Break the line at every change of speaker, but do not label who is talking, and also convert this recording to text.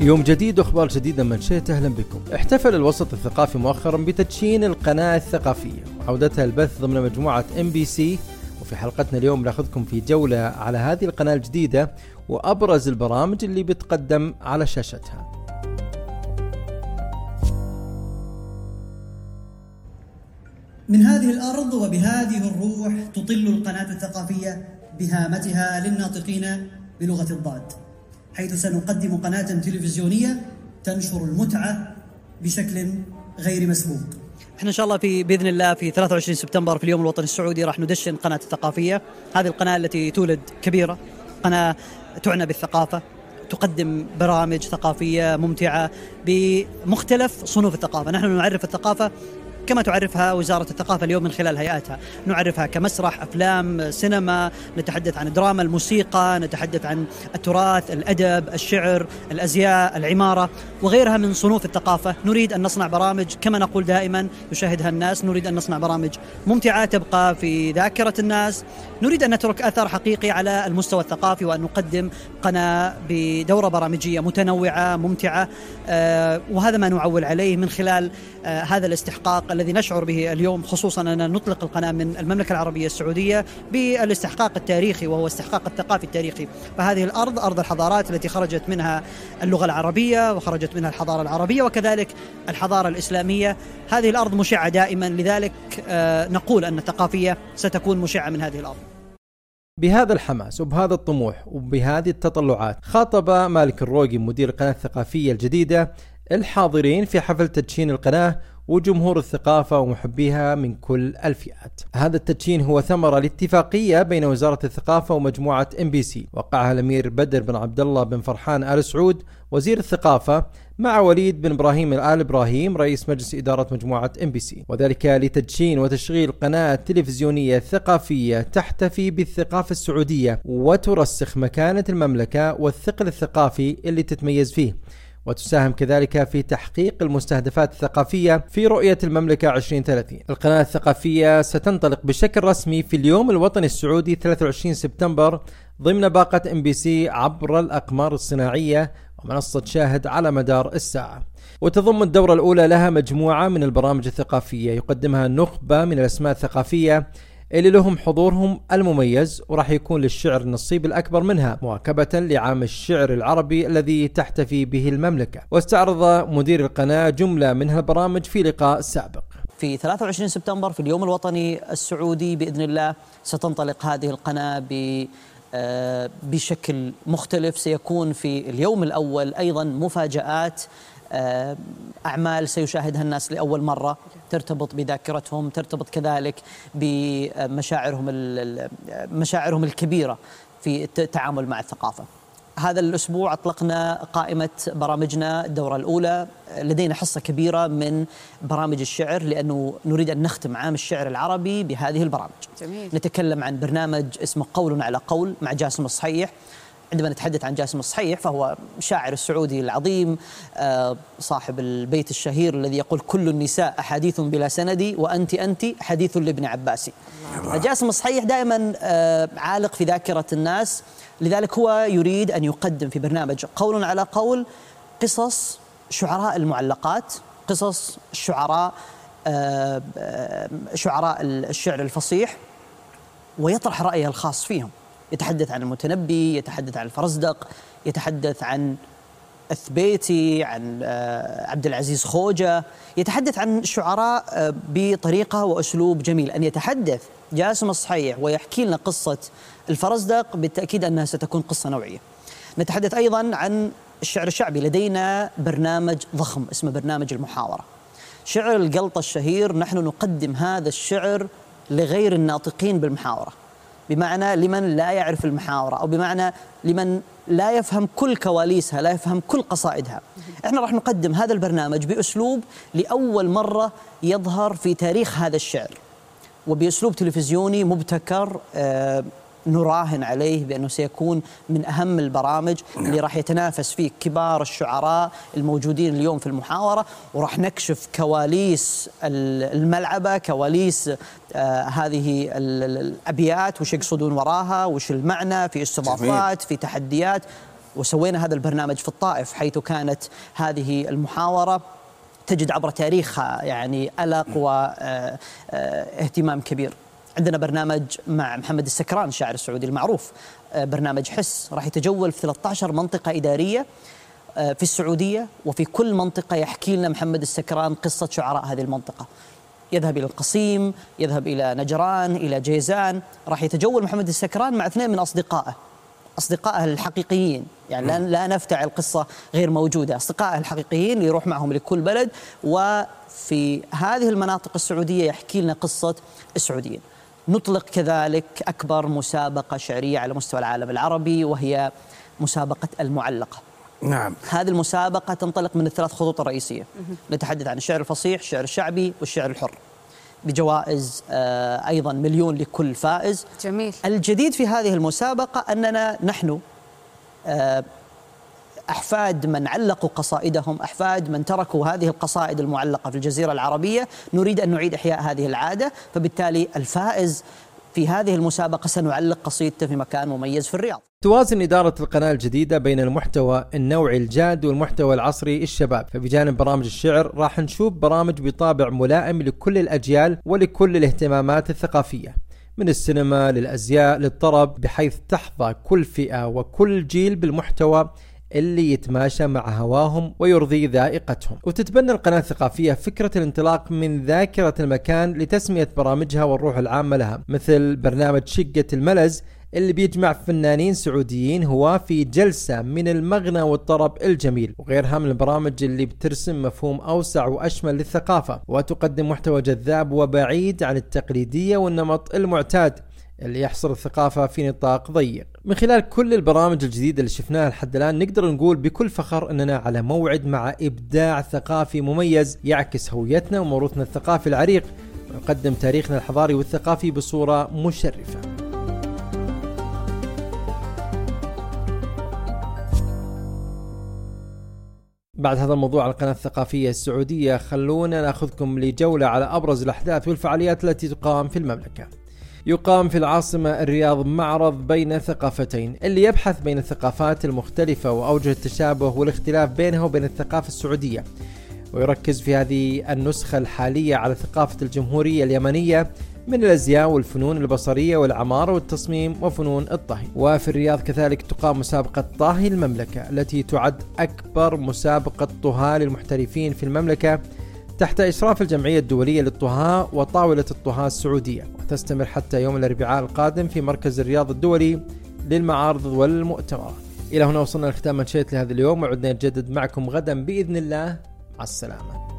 يوم جديد وأخبار جديدة من شئت أهلا بكم. احتفل الوسط الثقافي مؤخرا بتدشين القناة الثقافية وعودتها البث ضمن مجموعة ام بي سي وفي حلقتنا اليوم نأخذكم في جولة على هذه القناة الجديدة وأبرز البرامج اللي بتقدم على شاشتها.
من هذه الأرض وبهذه الروح تطل القناة الثقافية بهامتها للناطقين بلغة الضاد. حيث سنقدم قناة تلفزيونية تنشر المتعة بشكل غير مسبوق.
إحنا إن شاء الله في بإذن الله في 23 سبتمبر في اليوم الوطني السعودي راح ندشن قناة الثقافية، هذه القناة التي تولد كبيرة، قناة تعنى بالثقافة، تقدم برامج ثقافية ممتعة بمختلف صنوف الثقافة، نحن نعرف الثقافة كما تعرفها وزارة الثقافة اليوم من خلال هيئاتها. نعرفها كمسرح أفلام سينما نتحدث عن الدراما الموسيقى نتحدث عن التراث الأدب الشعر الأزياء العمارة وغيرها من صنوف الثقافة. نريد أن نصنع برامج كما نقول دائما يشاهدها الناس. نريد أن نصنع برامج ممتعة تبقى في ذاكرة الناس. نريد أن نترك أثر حقيقي على المستوى الثقافي وأن نقدم قناة بدورة برامجية متنوعة ممتعة آه، وهذا ما نعول عليه من خلال آه، هذا الاستحقاق الذي نشعر به اليوم خصوصا أننا نطلق القناة من المملكة العربية السعودية بالاستحقاق التاريخي وهو استحقاق الثقافي التاريخي. فهذه الأرض أرض الحضارات التي خرجت منها اللغة العربية وخرجت منها الحضارة العربية وكذلك الحضارة الإسلامية. هذه الأرض مشعة دائما لذلك آه، نقول أن الثقافية ستكون مشعة من هذه الأرض.
بهذا الحماس وبهذا الطموح وبهذه التطلعات خاطب مالك الروقي مدير القناة الثقافية الجديدة الحاضرين في حفل تدشين القناة وجمهور الثقافة ومحبيها من كل الفئات. هذا التدشين هو ثمرة لاتفاقية بين وزارة الثقافة ومجموعة ام بي سي وقعها الأمير بدر بن عبد الله بن فرحان آل سعود وزير الثقافة مع وليد بن إبراهيم آل إبراهيم رئيس مجلس إدارة مجموعة ام بي سي وذلك لتدشين وتشغيل قناة تلفزيونية ثقافية تحتفي بالثقافة السعودية وترسخ مكانة المملكة والثقل الثقافي اللي تتميز فيه. وتساهم كذلك في تحقيق المستهدفات الثقافية في رؤية المملكة 2030 القناة الثقافية ستنطلق بشكل رسمي في اليوم الوطني السعودي 23 سبتمبر ضمن باقة إم بي سي عبر الأقمار الصناعية ومنصة شاهد على مدار الساعة. وتضم الدورة الأولى لها مجموعة من البرامج الثقافية يقدمها نخبة من الأسماء الثقافية اللي لهم حضورهم المميز وراح يكون للشعر النصيب الأكبر منها مواكبة لعام الشعر العربي الذي تحتفي به المملكة. واستعرض مدير القناة جملة من هالبرامج في لقاء سابق.
في 23 سبتمبر في اليوم الوطني السعودي بإذن الله ستنطلق هذه القناة ب آه، بشكل مختلف. سيكون في اليوم الأول أيضا مفاجآت آه، أعمال سيشاهدها الناس لأول مرة ترتبط بذاكرتهم ترتبط كذلك بمشاعرهم مشاعرهم الكبيرة في التعامل مع الثقافة. هذا الأسبوع أطلقنا قائمة برامجنا الدورة الأولى. لدينا حصة كبيرة من برامج الشعر لأنه نريد أن نختم عام الشعر العربي بهذه البرامج.
جميل.
نتكلم عن برنامج اسمه قول على قول مع جاسم الصحيح. عندما نتحدث عن جاسم الصحيح فهو شاعر السعودي العظيم آه، صاحب البيت الشهير الذي يقول كل النساء أحاديث بلا سندي وأنت أنت حديث لابن عباسي جاسم الصحيح دائما آه، عالق في ذاكرة الناس لذلك هو يريد أن يقدم في برنامج قول على قول قصص شعراء المعلقات قصص شعراء آه، شعراء الشعر الفصيح ويطرح رأيه الخاص فيهم. يتحدث عن المتنبي يتحدث عن الفرزدق يتحدث عن الثبيتي عن آه، عبد العزيز خوجة يتحدث عن شعراء آه، بطريقة وأسلوب جميل. أن يتحدث جاسم الصحيح ويحكي لنا قصة الفرزدق بالتأكيد أنها ستكون قصة نوعية. نتحدث أيضا عن الشعر الشعبي. لدينا برنامج ضخم اسمه برنامج المحاورة. شعر القلطة الشهير نحن نقدم هذا الشعر لغير الناطقين بالمحاورة. بمعنى لمن لا يعرف المحاورة أو بمعنى لمن لا يفهم كل كواليسها لا يفهم كل قصائدها. إحنا راح نقدم هذا البرنامج بأسلوب لأول مرة يظهر في تاريخ هذا الشعر. وبأسلوب تلفزيوني مبتكر آه نراهن عليه بأنه سيكون من أهم البرامج نعم. اللي راح يتنافس فيه كبار الشعراء الموجودين اليوم في المحاورة وراح نكشف كواليس الملعبة كواليس آه هذه الأبيات وش يقصدون وراها وش المعنى في استضافات في تحديات. وسوينا هذا البرنامج في الطائف حيث كانت هذه المحاورة تجد عبر تاريخها يعني قلق واهتمام كبير. عندنا برنامج مع محمد السكران الشاعر السعودي المعروف. برنامج حس راح يتجول في 13 منطقة إدارية في السعودية وفي كل منطقة يحكي لنا محمد السكران قصة شعراء هذه المنطقة. يذهب إلى القصيم يذهب إلى نجران إلى جيزان راح يتجول محمد السكران مع اثنين من أصدقائه أصدقائه الحقيقيين. يعني لا, لا نفتعل قصة غير موجودة. أصدقائه الحقيقيين اللي يروح معهم لكل بلد وفي هذه المناطق السعودية يحكي لنا قصة السعوديين نطلق كذلك أكبر مسابقة شعرية على مستوى العالم العربي وهي مسابقة المعلقة.
نعم.
هذه المسابقة تنطلق من الثلاث خطوط الرئيسية. نتحدث عن الشعر الفصيح الشعر الشعبي والشعر الحر. بجوائز آه، أيضا مليون لكل فائز.
جميل.
الجديد في هذه المسابقة أننا نحن آه، أحفاد من علقوا قصائدهم أحفاد من تركوا هذه القصائد المعلقة في الجزيرة العربية. نريد أن نعيد إحياء هذه العادة فبالتالي الفائز في هذه المسابقة سنعلق قصيدته في مكان مميز في الرياض.
توازن إدارة القناة الجديدة بين المحتوى النوعي الجاد والمحتوى العصري الشباب. فبجانب برامج الشعر راح نشوف برامج بطابع ملائم لكل الأجيال ولكل الاهتمامات الثقافية. من السينما للأزياء للطرب بحيث تحظى كل فئة وكل جيل بالمحتوى اللي يتماشى مع هواهم ويرضي ذائقتهم. وتتبنى القناة الثقافية فكرة الانطلاق من ذاكرة المكان لتسمية برامجها والروح العامة لها مثل برنامج شقة الملز اللي بيجمع فنانين سعوديين هواة في جلسة من المغنى والطرب الجميل وغيرها من البرامج اللي بترسم مفهوم أوسع وأشمل للثقافة. وتقدم محتوى جذاب وبعيد عن التقليدية والنمط المعتاد. اللي يحصر الثقافة في نطاق ضيق. من خلال كل البرامج الجديدة اللي شفناها لحد الآن نقدر نقول بكل فخر أننا على موعد مع إبداع ثقافي مميز يعكس هويتنا وموروثنا الثقافي العريق ويقدم تاريخنا الحضاري والثقافي بصورة مشرفة. بعد هذا الموضوع على القناة الثقافية السعودية خلونا نأخذكم لجولة على أبرز الأحداث والفعاليات التي تقام في المملكة. يقام في العاصمة الرياض معرض بين ثقافتين اللي يبحث بين الثقافات المختلفة وأوجه التشابه والاختلاف بينها وبين الثقافة السعودية. ويركز في هذه النسخة الحالية على ثقافة الجمهورية اليمنية من الأزياء والفنون البصرية والعماره والتصميم وفنون الطهي، وفي الرياض كذلك تقام مسابقة طاهي المملكة التي تعد أكبر مسابقة طهاة للمحترفين في المملكة تحت إشراف الجمعية الدولية للطهاة وطاولة الطهاة السعودية. وتستمر حتى يوم الأربعاء القادم في مركز الرياض الدولي للمعارض والمؤتمرات. إلى هنا وصلنا لختام منشيت لهذا اليوم وعدنا نجدد معكم غدا بإذن الله. مع السلامة.